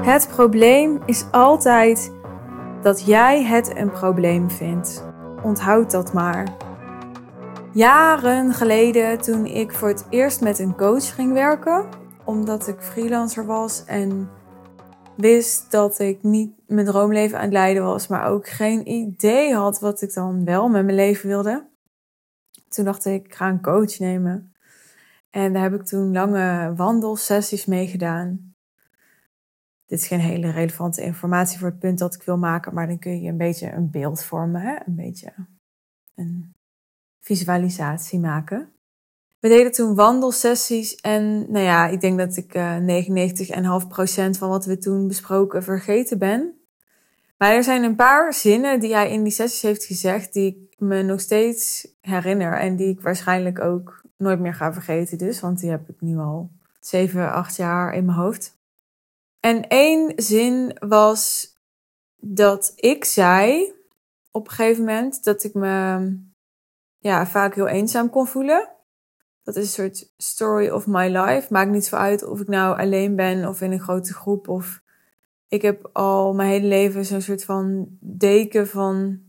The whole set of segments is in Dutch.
Het probleem is altijd dat jij het een probleem vindt. Onthoud dat maar. Jaren geleden, toen ik voor het eerst met een coach ging werken, omdat ik freelancer was en wist dat ik niet mijn droomleven aan het leiden was, maar ook geen idee had wat ik dan wel met mijn leven wilde. Toen dacht ik, ik ga een coach nemen. En daar heb ik toen lange wandelsessies mee gedaan. Dit is geen hele relevante informatie voor het punt dat ik wil maken, maar dan kun je een beetje een beeld vormen, hè? een beetje een visualisatie maken. We deden toen wandelsessies en nou ja, ik denk dat ik uh, 99,5% van wat we toen besproken vergeten ben. Maar er zijn een paar zinnen die hij in die sessies heeft gezegd die ik me nog steeds herinner en die ik waarschijnlijk ook nooit meer ga vergeten dus, want die heb ik nu al 7, 8 jaar in mijn hoofd. En één zin was dat ik zei op een gegeven moment dat ik me ja, vaak heel eenzaam kon voelen. Dat is een soort story of my life. Maakt niet zo uit of ik nou alleen ben of in een grote groep. Of ik heb al mijn hele leven zo'n soort van deken van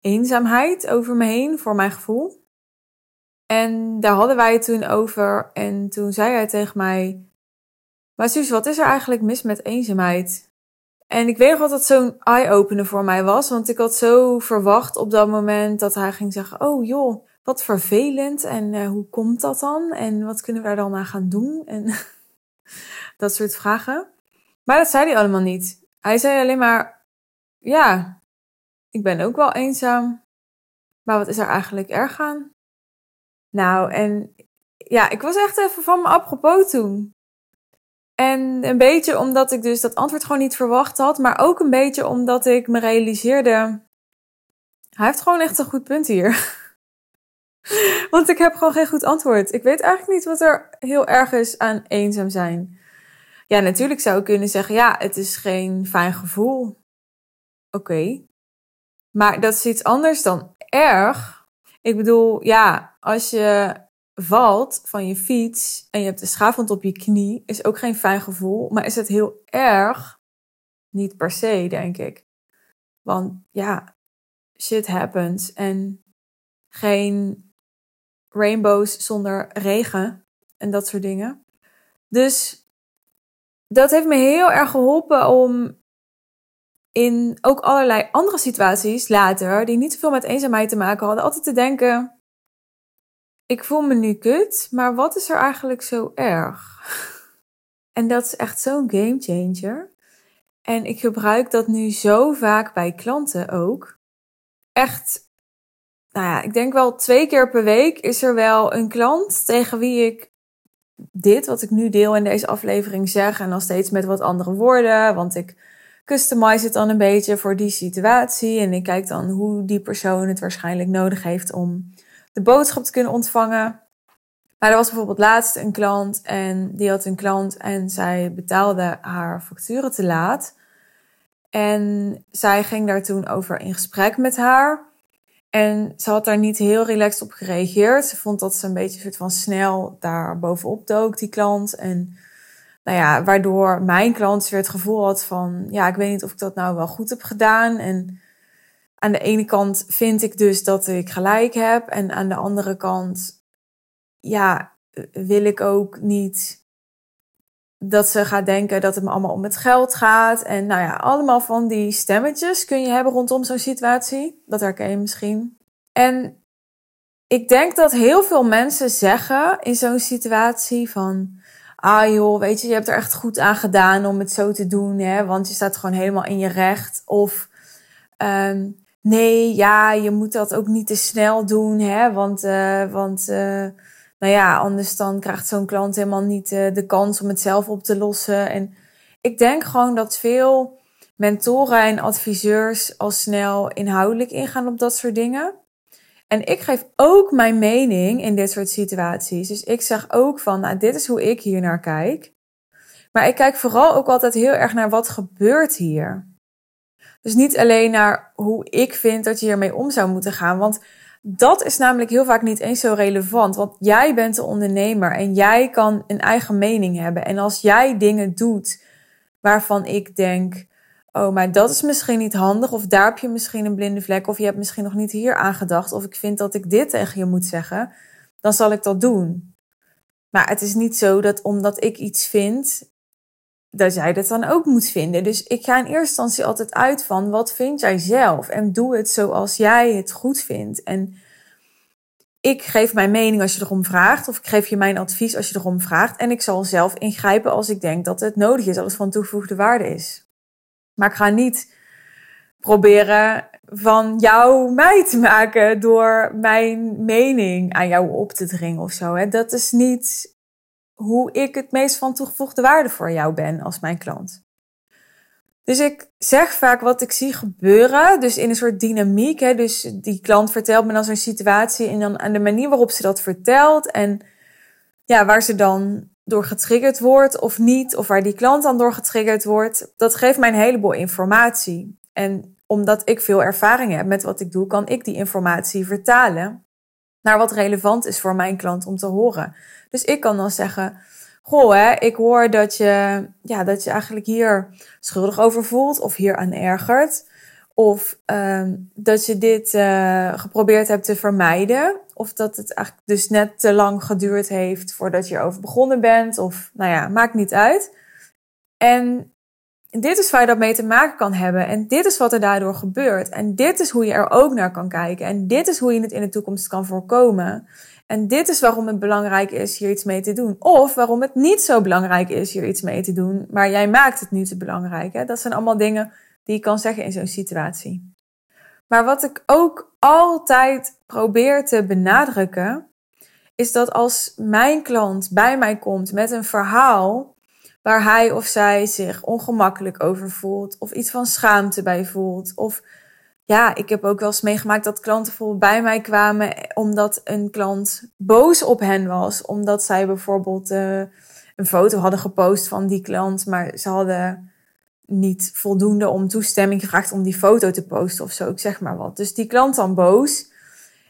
eenzaamheid over me heen, voor mijn gevoel. En daar hadden wij het toen over. En toen zei hij tegen mij: Maar Suus, wat is er eigenlijk mis met eenzaamheid? En ik weet nog wat dat zo'n eye-opener voor mij was. Want ik had zo verwacht op dat moment dat hij ging zeggen: Oh joh, wat vervelend. En uh, hoe komt dat dan? En wat kunnen we daar dan aan gaan doen? En dat soort vragen. Maar dat zei hij allemaal niet. Hij zei alleen maar: Ja, ik ben ook wel eenzaam. Maar wat is er eigenlijk erg aan? Nou, en ja, ik was echt even van me apropos toen. En een beetje omdat ik dus dat antwoord gewoon niet verwacht had, maar ook een beetje omdat ik me realiseerde, hij heeft gewoon echt een goed punt hier. Want ik heb gewoon geen goed antwoord. Ik weet eigenlijk niet wat er heel erg is aan eenzaam zijn. Ja, natuurlijk zou ik kunnen zeggen, ja, het is geen fijn gevoel. Oké. Maar dat is iets anders dan erg. Ik bedoel, ja, als je valt van je fiets en je hebt een schaafwond op je knie, is ook geen fijn gevoel. Maar is het heel erg? Niet per se, denk ik. Want ja, shit happens. En geen rainbows zonder regen en dat soort dingen. Dus dat heeft me heel erg geholpen om in ook allerlei andere situaties later, die niet zoveel met eenzaamheid te maken hadden, altijd te denken: ik voel me nu kut, maar wat is er eigenlijk zo erg? En dat is echt zo'n game changer. En ik gebruik dat nu zo vaak bij klanten ook. Echt, nou ja, ik denk wel twee keer per week is er wel een klant tegen wie ik dit, wat ik nu deel in deze aflevering, zeg. En dan steeds met wat andere woorden, want ik customize het dan een beetje voor die situatie. En ik kijk dan hoe die persoon het waarschijnlijk nodig heeft om de boodschap te kunnen ontvangen. Maar er was bijvoorbeeld laatst een klant en die had een klant en zij betaalde haar facturen te laat. En zij ging daar toen over in gesprek met haar. En ze had daar niet heel relaxed op gereageerd. Ze vond dat ze een beetje soort van snel daar bovenop dook, die klant. En nou ja, waardoor mijn klant weer het gevoel had van, ja, ik weet niet of ik dat nou wel goed heb gedaan. En aan de ene kant vind ik dus dat ik gelijk heb. En aan de andere kant, ja, wil ik ook niet dat ze gaat denken dat het me allemaal om het geld gaat. En nou ja, allemaal van die stemmetjes kun je hebben rondom zo'n situatie. Dat herken je misschien. En ik denk dat heel veel mensen zeggen in zo'n situatie van... Ah joh, weet je, je hebt er echt goed aan gedaan om het zo te doen, hè, want je staat gewoon helemaal in je recht. Of um, nee, ja, je moet dat ook niet te snel doen, hè, want, uh, want uh, nou ja, anders dan krijgt zo'n klant helemaal niet uh, de kans om het zelf op te lossen. En ik denk gewoon dat veel mentoren en adviseurs al snel inhoudelijk ingaan op dat soort dingen. En ik geef ook mijn mening in dit soort situaties. Dus ik zeg ook van, nou, dit is hoe ik hier naar kijk. Maar ik kijk vooral ook altijd heel erg naar wat gebeurt hier. Dus niet alleen naar hoe ik vind dat je hiermee om zou moeten gaan. Want dat is namelijk heel vaak niet eens zo relevant. Want jij bent de ondernemer en jij kan een eigen mening hebben. En als jij dingen doet waarvan ik denk, oh, maar dat is misschien niet handig, of daar heb je misschien een blinde vlek, of je hebt misschien nog niet hier aan gedacht, of ik vind dat ik dit tegen je moet zeggen, dan zal ik dat doen. Maar het is niet zo dat omdat ik iets vind, dat jij dat dan ook moet vinden. Dus ik ga in eerste instantie altijd uit van wat vind jij zelf en doe het zoals jij het goed vindt. En ik geef mijn mening als je erom vraagt, of ik geef je mijn advies als je erom vraagt. En ik zal zelf ingrijpen als ik denk dat het nodig is, als het van toegevoegde waarde is. Maar ik ga niet proberen van jou mij te maken door mijn mening aan jou op te dringen of zo. Dat is niet hoe ik het meest van toegevoegde waarde voor jou ben als mijn klant. Dus ik zeg vaak wat ik zie gebeuren, dus in een soort dynamiek. Hè? Dus die klant vertelt me dan zo'n situatie en dan aan de manier waarop ze dat vertelt en ja, waar ze dan door getriggerd wordt of niet, of waar die klant dan door getriggerd wordt, dat geeft mij een heleboel informatie. En omdat ik veel ervaring heb met wat ik doe, kan ik die informatie vertalen naar wat relevant is voor mijn klant om te horen. Dus ik kan dan zeggen, goh, hè, ik hoor dat je, ja, dat je eigenlijk hier schuldig over voelt of hier aan ergert. Of uh, dat je dit uh, geprobeerd hebt te vermijden. Of dat het eigenlijk dus net te lang geduurd heeft voordat je erover begonnen bent. Of nou ja, maakt niet uit. En dit is waar je dat mee te maken kan hebben. En dit is wat er daardoor gebeurt. En dit is hoe je er ook naar kan kijken. En dit is hoe je het in de toekomst kan voorkomen. En dit is waarom het belangrijk is hier iets mee te doen. Of waarom het niet zo belangrijk is hier iets mee te doen, maar jij maakt het niet te belangrijk. Hè? Dat zijn allemaal dingen die je kan zeggen in zo'n situatie. Maar wat ik ook altijd probeer te benadrukken, is dat als mijn klant bij mij komt met een verhaal waar hij of zij zich ongemakkelijk over voelt, of iets van schaamte bij voelt, of ja, ik heb ook wel eens meegemaakt dat klanten bijvoorbeeld bij mij kwamen omdat een klant boos op hen was. Omdat zij bijvoorbeeld uh, een foto hadden gepost van die klant, maar ze hadden niet voldoende om toestemming gevraagd om die foto te posten of zo, ik zeg maar wat. Dus die klant dan boos.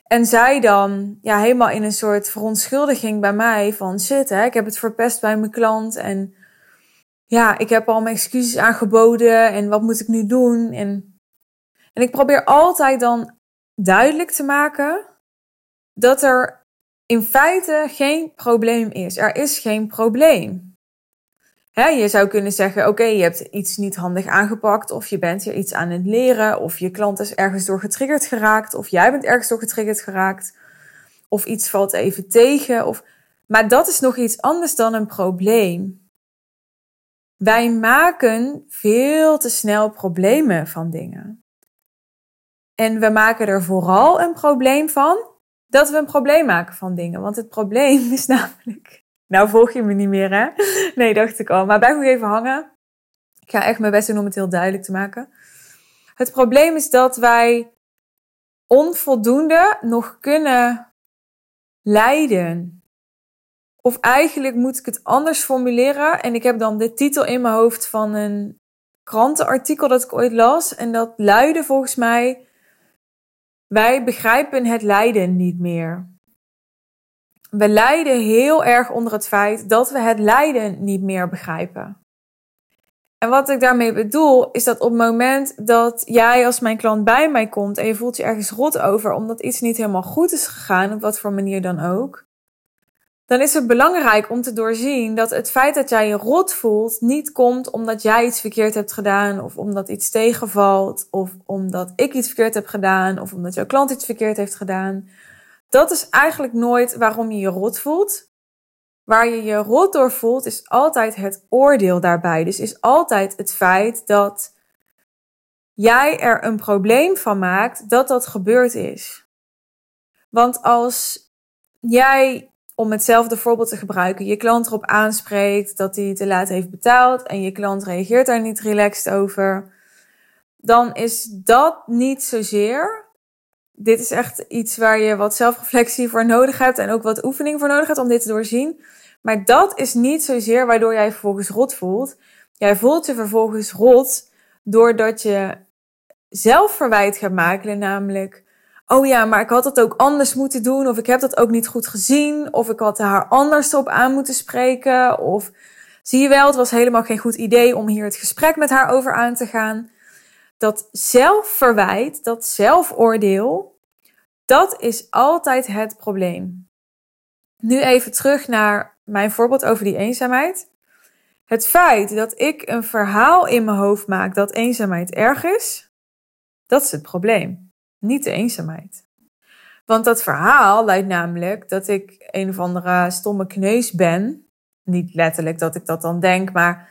En zij dan ja, helemaal in een soort verontschuldiging bij mij van shit, hè, ik heb het verpest bij mijn klant en ja, ik heb al mijn excuses aangeboden en wat moet ik nu doen? En en ik probeer altijd dan duidelijk te maken dat er in feite geen probleem is. Er is geen probleem. je zou kunnen zeggen: Oké, je hebt iets niet handig aangepakt, of je bent hier iets aan het leren, of je klant is ergens door getriggerd geraakt, of jij bent ergens door getriggerd geraakt, of iets valt even tegen. Of... Maar dat is nog iets anders dan een probleem. Wij maken veel te snel problemen van dingen. En we maken er vooral een probleem van dat we een probleem maken van dingen. Want het probleem is namelijk. Nou, volg je me niet meer, hè? Nee, dacht ik al. Maar blijf nog even hangen. Ik ga echt mijn best doen om het heel duidelijk te maken. Het probleem is dat wij onvoldoende nog kunnen leiden. Of eigenlijk moet ik het anders formuleren. En ik heb dan de titel in mijn hoofd van een krantenartikel dat ik ooit las. En dat luidde volgens mij wij begrijpen het lijden niet meer. We lijden heel erg onder het feit dat we het lijden niet meer begrijpen. En wat ik daarmee bedoel, is dat op het moment dat jij als mijn klant bij mij komt en je voelt je ergens rot over omdat iets niet helemaal goed is gegaan, op wat voor manier dan ook, dan is het belangrijk om te doorzien dat het feit dat jij je rot voelt niet komt omdat jij iets verkeerd hebt gedaan of omdat iets tegenvalt of omdat ik iets verkeerd heb gedaan of omdat jouw klant iets verkeerd heeft gedaan. Dat is eigenlijk nooit waarom je je rot voelt. Waar je je rot door voelt is altijd het oordeel daarbij. Dus is altijd het feit dat jij er een probleem van maakt dat dat gebeurd is. Want als jij om hetzelfde voorbeeld te gebruiken, je klant erop aanspreekt dat hij te laat heeft betaald en je klant reageert daar niet relaxed over, dan is dat niet zozeer. Dit is echt iets waar je wat zelfreflectie voor nodig hebt en ook wat oefening voor nodig hebt om dit te doorzien. Maar dat is niet zozeer waardoor jij vervolgens rot voelt. Jij voelt je vervolgens rot doordat je zelf verwijt gaat maken, namelijk oh ja, maar ik had het ook anders moeten doen, of ik heb dat ook niet goed gezien, of ik had haar anders op aan moeten spreken, of Zie je wel, het was helemaal geen goed idee om hier het gesprek met haar over aan te gaan. Dat zelfverwijt, dat zelfoordeel, dat is altijd het probleem. Nu even terug naar mijn voorbeeld over die eenzaamheid. Het feit dat ik een verhaal in mijn hoofd maak dat eenzaamheid erg is, dat is het probleem, niet de eenzaamheid. Want dat verhaal leidt namelijk dat ik een of andere stomme kneus ben. Niet letterlijk dat ik dat dan denk, maar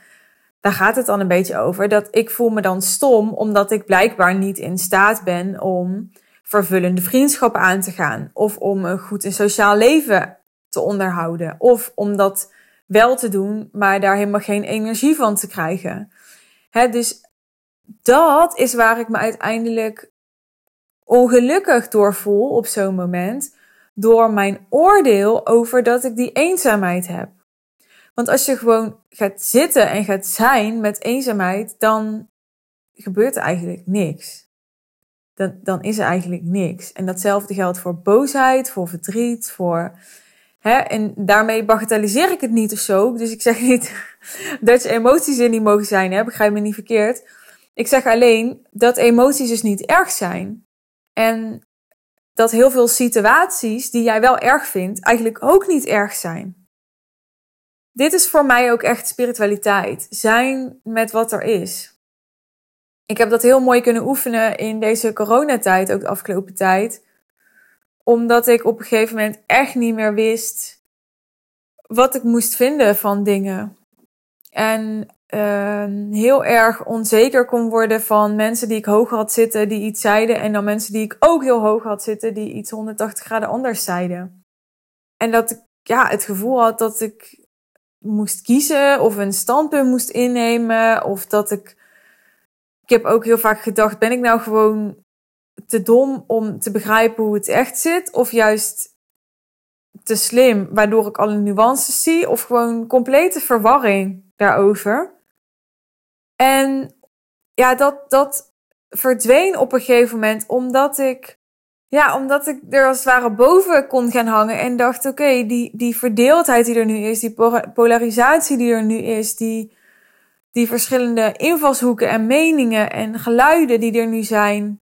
daar gaat het dan een beetje over. Dat ik voel me dan stom omdat ik blijkbaar niet in staat ben om vervullende vriendschappen aan te gaan. Of om een goed en sociaal leven te onderhouden. Of om dat wel te doen, maar daar helemaal geen energie van te krijgen. Dus dat is waar ik me uiteindelijk ongelukkig door voel op zo'n moment. Door mijn oordeel over dat ik die eenzaamheid heb. Want als je gewoon gaat zitten en gaat zijn met eenzaamheid, dan gebeurt er eigenlijk niks. Dan, dan is er eigenlijk niks. En datzelfde geldt voor boosheid, voor verdriet, voor Hè? En daarmee bagatelliseer ik het niet of zo. Dus ik zeg niet dat je emoties er niet mogen zijn. Hè? Begrijp me niet verkeerd. Ik zeg alleen dat emoties dus niet erg zijn. En dat heel veel situaties die jij wel erg vindt, eigenlijk ook niet erg zijn. Dit is voor mij ook echt spiritualiteit. Zijn met wat er is. Ik heb dat heel mooi kunnen oefenen in deze coronatijd, ook de afgelopen tijd omdat ik op een gegeven moment echt niet meer wist wat ik moest vinden van dingen. En uh, heel erg onzeker kon worden van mensen die ik hoog had zitten, die iets zeiden. En dan mensen die ik ook heel hoog had zitten, die iets 180 graden anders zeiden. En dat ik ja, het gevoel had dat ik moest kiezen of een standpunt moest innemen. Of dat ik. Ik heb ook heel vaak gedacht: ben ik nou gewoon te dom om te begrijpen hoe het echt zit, of juist te slim, waardoor ik alle nuances zie, of gewoon complete verwarring daarover. En ja, dat, dat verdween op een gegeven moment, omdat ik, ja, omdat ik er als het ware boven kon gaan hangen en dacht: oké, die, die verdeeldheid die er nu is, die polarisatie die er nu is, die, die verschillende invalshoeken en meningen en geluiden die er nu zijn,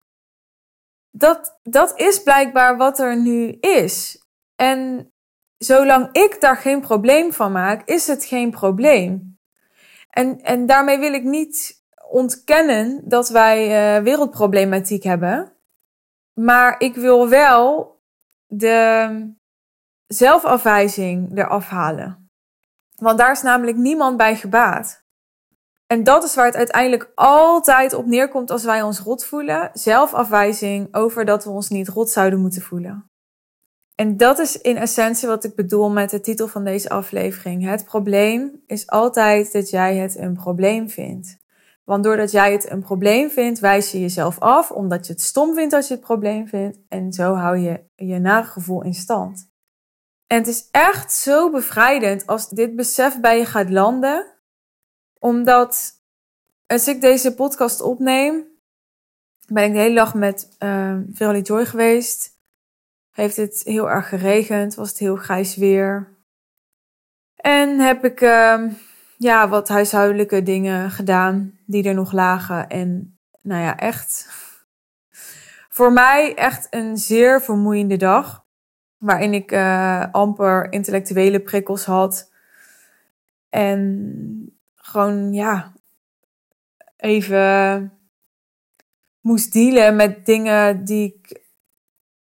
dat, dat is blijkbaar wat er nu is. En zolang ik daar geen probleem van maak, is het geen probleem. En, en daarmee wil ik niet ontkennen dat wij uh, wereldproblematiek hebben. Maar ik wil wel de zelfafwijzing eraf halen. Want daar is namelijk niemand bij gebaat. En dat is waar het uiteindelijk altijd op neerkomt als wij ons rot voelen. Zelfafwijzing over dat we ons niet rot zouden moeten voelen. En dat is in essentie wat ik bedoel met de titel van deze aflevering. Het probleem is altijd dat jij het een probleem vindt. Want doordat jij het een probleem vindt, wijs je jezelf af, omdat je het stom vindt als je het probleem vindt. En zo hou je je nagevoel in stand. En het is echt zo bevrijdend als dit besef bij je gaat landen omdat als ik deze podcast opneem, ben ik de hele dag met uh, Joy geweest. Heeft het heel erg geregend, was het heel grijs weer. En heb ik uh, ja, wat huishoudelijke dingen gedaan die er nog lagen. En nou ja, echt voor mij echt een zeer vermoeiende dag. Waarin ik uh, amper intellectuele prikkels had. En gewoon, ja, even moest dealen met dingen die ik,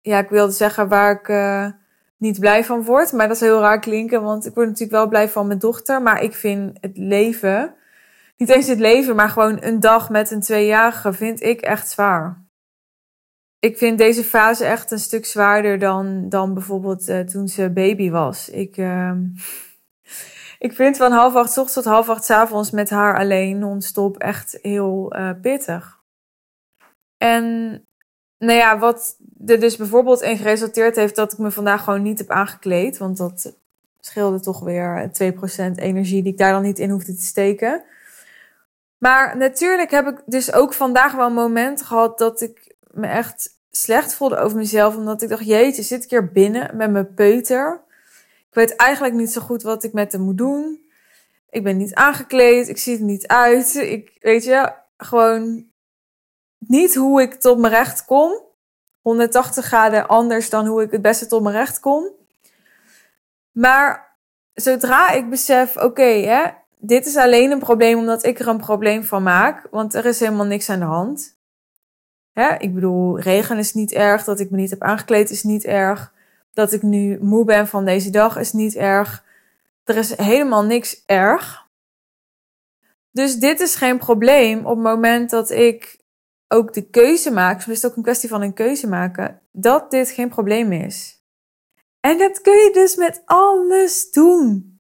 ja, ik wilde zeggen waar ik uh, niet blij van word. Maar dat is heel raar klinken, want ik word natuurlijk wel blij van mijn dochter. Maar ik vind het leven, niet eens het leven, maar gewoon een dag met een tweejarige vind ik echt zwaar. Ik vind deze fase echt een stuk zwaarder dan, dan bijvoorbeeld uh, toen ze baby was. Ik, uh, ik vind van half acht ochtends tot half acht avonds met haar alleen non-stop echt heel uh, pittig. En nou ja, wat er dus bijvoorbeeld in geresulteerd heeft dat ik me vandaag gewoon niet heb aangekleed. Want dat scheelde toch weer 2% energie die ik daar dan niet in hoefde te steken. Maar natuurlijk heb ik dus ook vandaag wel een moment gehad dat ik me echt slecht voelde over mezelf. Omdat ik dacht, jeetje, zit ik hier binnen met mijn peuter. Ik weet eigenlijk niet zo goed wat ik met hem moet doen. Ik ben niet aangekleed, ik zie er niet uit. Ik weet je, gewoon niet hoe ik tot mijn recht kom. 180 graden anders dan hoe ik het beste tot mijn recht kom. Maar zodra ik besef, oké, hè, dit is alleen een probleem omdat ik er een probleem van maak, want er is helemaal niks aan de hand. Hè, ik bedoel, regen is niet erg, dat ik me niet heb aangekleed is niet erg, dat ik nu moe ben van deze dag is niet erg. Er is helemaal niks erg. Dus dit is geen probleem op het moment dat ik ook de keuze maak, soms is het ook een kwestie van een keuze maken, dat dit geen probleem is. En dat kun je dus met alles doen.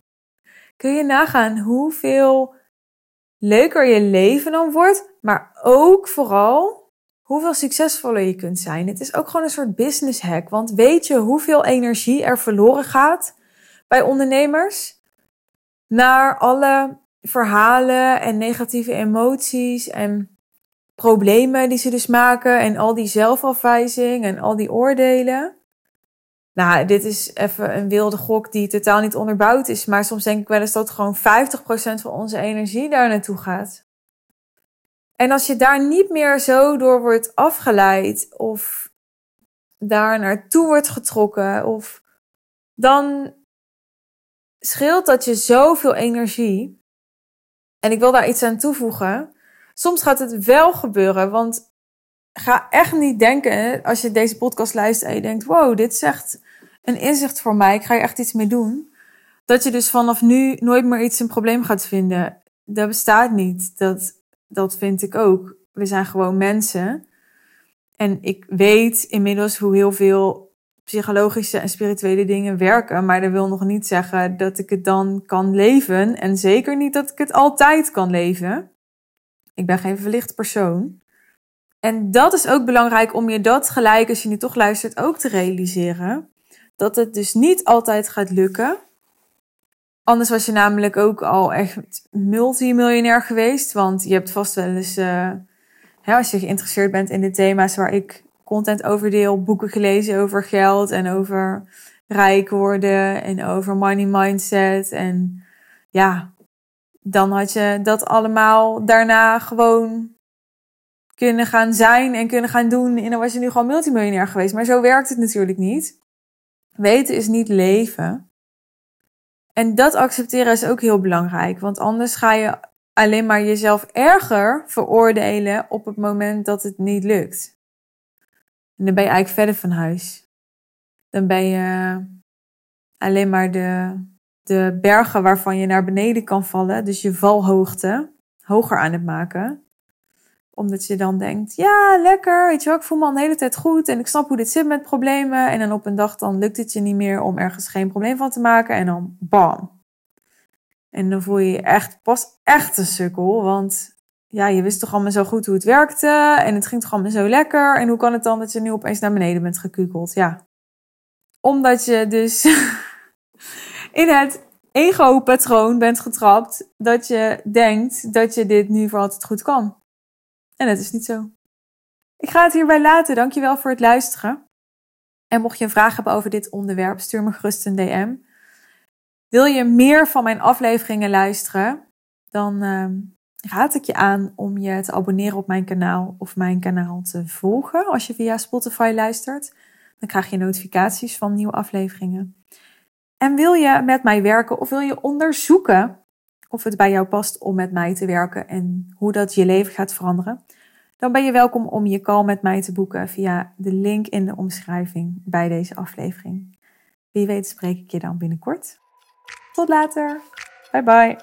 Kun je nagaan hoeveel leuker je leven dan wordt, maar ook vooral hoeveel succesvoller je kunt zijn. Het is ook gewoon een soort business hack, want weet je hoeveel energie er verloren gaat bij ondernemers naar alle verhalen en negatieve emoties en problemen die ze dus maken en al die zelfafwijzing en al die oordelen. Nou, dit is even een wilde gok die totaal niet onderbouwd is. Maar soms denk ik wel eens dat gewoon 50% van onze energie daar naartoe gaat. En als je daar niet meer zo door wordt afgeleid of daar naartoe wordt getrokken, of dan scheelt dat je zoveel energie. En ik wil daar iets aan toevoegen. Soms gaat het wel gebeuren, want ga echt niet denken als je deze podcast luistert en je denkt: wow, dit is echt een inzicht voor mij, ik ga er echt iets mee doen. Dat je dus vanaf nu nooit meer iets een probleem gaat vinden. Dat bestaat niet. Dat, dat vind ik ook. We zijn gewoon mensen. En ik weet inmiddels hoe heel veel psychologische en spirituele dingen werken. Maar dat wil nog niet zeggen dat ik het dan kan leven. En zeker niet dat ik het altijd kan leven. Ik ben geen verlicht persoon. En dat is ook belangrijk om je dat gelijk, als je nu toch luistert, ook te realiseren. Dat het dus niet altijd gaat lukken. Anders was je namelijk ook al echt multimiljonair geweest. Want je hebt vast wel eens, hè, als je geïnteresseerd bent in de thema's waar ik content over deel, boeken gelezen over geld en over rijk worden en over money mindset. En ja, dan had je dat allemaal daarna gewoon kunnen gaan zijn en kunnen gaan doen. En dan was je nu gewoon multimiljonair geweest. Maar zo werkt het natuurlijk niet. Weten is niet leven. En dat accepteren is ook heel belangrijk. Want anders ga je alleen maar jezelf erger veroordelen op het moment dat het niet lukt. En dan ben je eigenlijk verder van huis. Dan ben je alleen maar de, de bergen waarvan je naar beneden kan vallen, dus je valhoogte, hoger aan het maken omdat je dan denkt, ja, lekker, weet je wel, ik voel me al een hele tijd goed en ik snap hoe dit zit met problemen. En dan op een dag dan lukt het je niet meer om ergens geen probleem van te maken en dan bam. En dan voel je je echt pas echt een sukkel, want ja, je wist toch allemaal zo goed hoe het werkte en het ging toch allemaal zo lekker. En hoe kan het dan dat je nu opeens naar beneden bent gekukeld? Ja, omdat je dus in het ego-patroon bent getrapt dat je denkt dat je dit nu voor altijd goed kan. En dat is niet zo. Ik ga het hierbij laten. Dankjewel voor het luisteren. En mocht je een vraag hebben over dit onderwerp, stuur me gerust een DM. Wil je meer van mijn afleveringen luisteren? Dan uh, raad ik je aan om je te abonneren op mijn kanaal of mijn kanaal te volgen als je via Spotify luistert. Dan krijg je notificaties van nieuwe afleveringen. En wil je met mij werken of wil je onderzoeken of het bij jou past om met mij te werken en hoe dat je leven gaat veranderen, dan ben je welkom om je call met mij te boeken via de link in de omschrijving bij deze aflevering. Wie weet spreek ik je dan binnenkort. Tot later. Bye bye.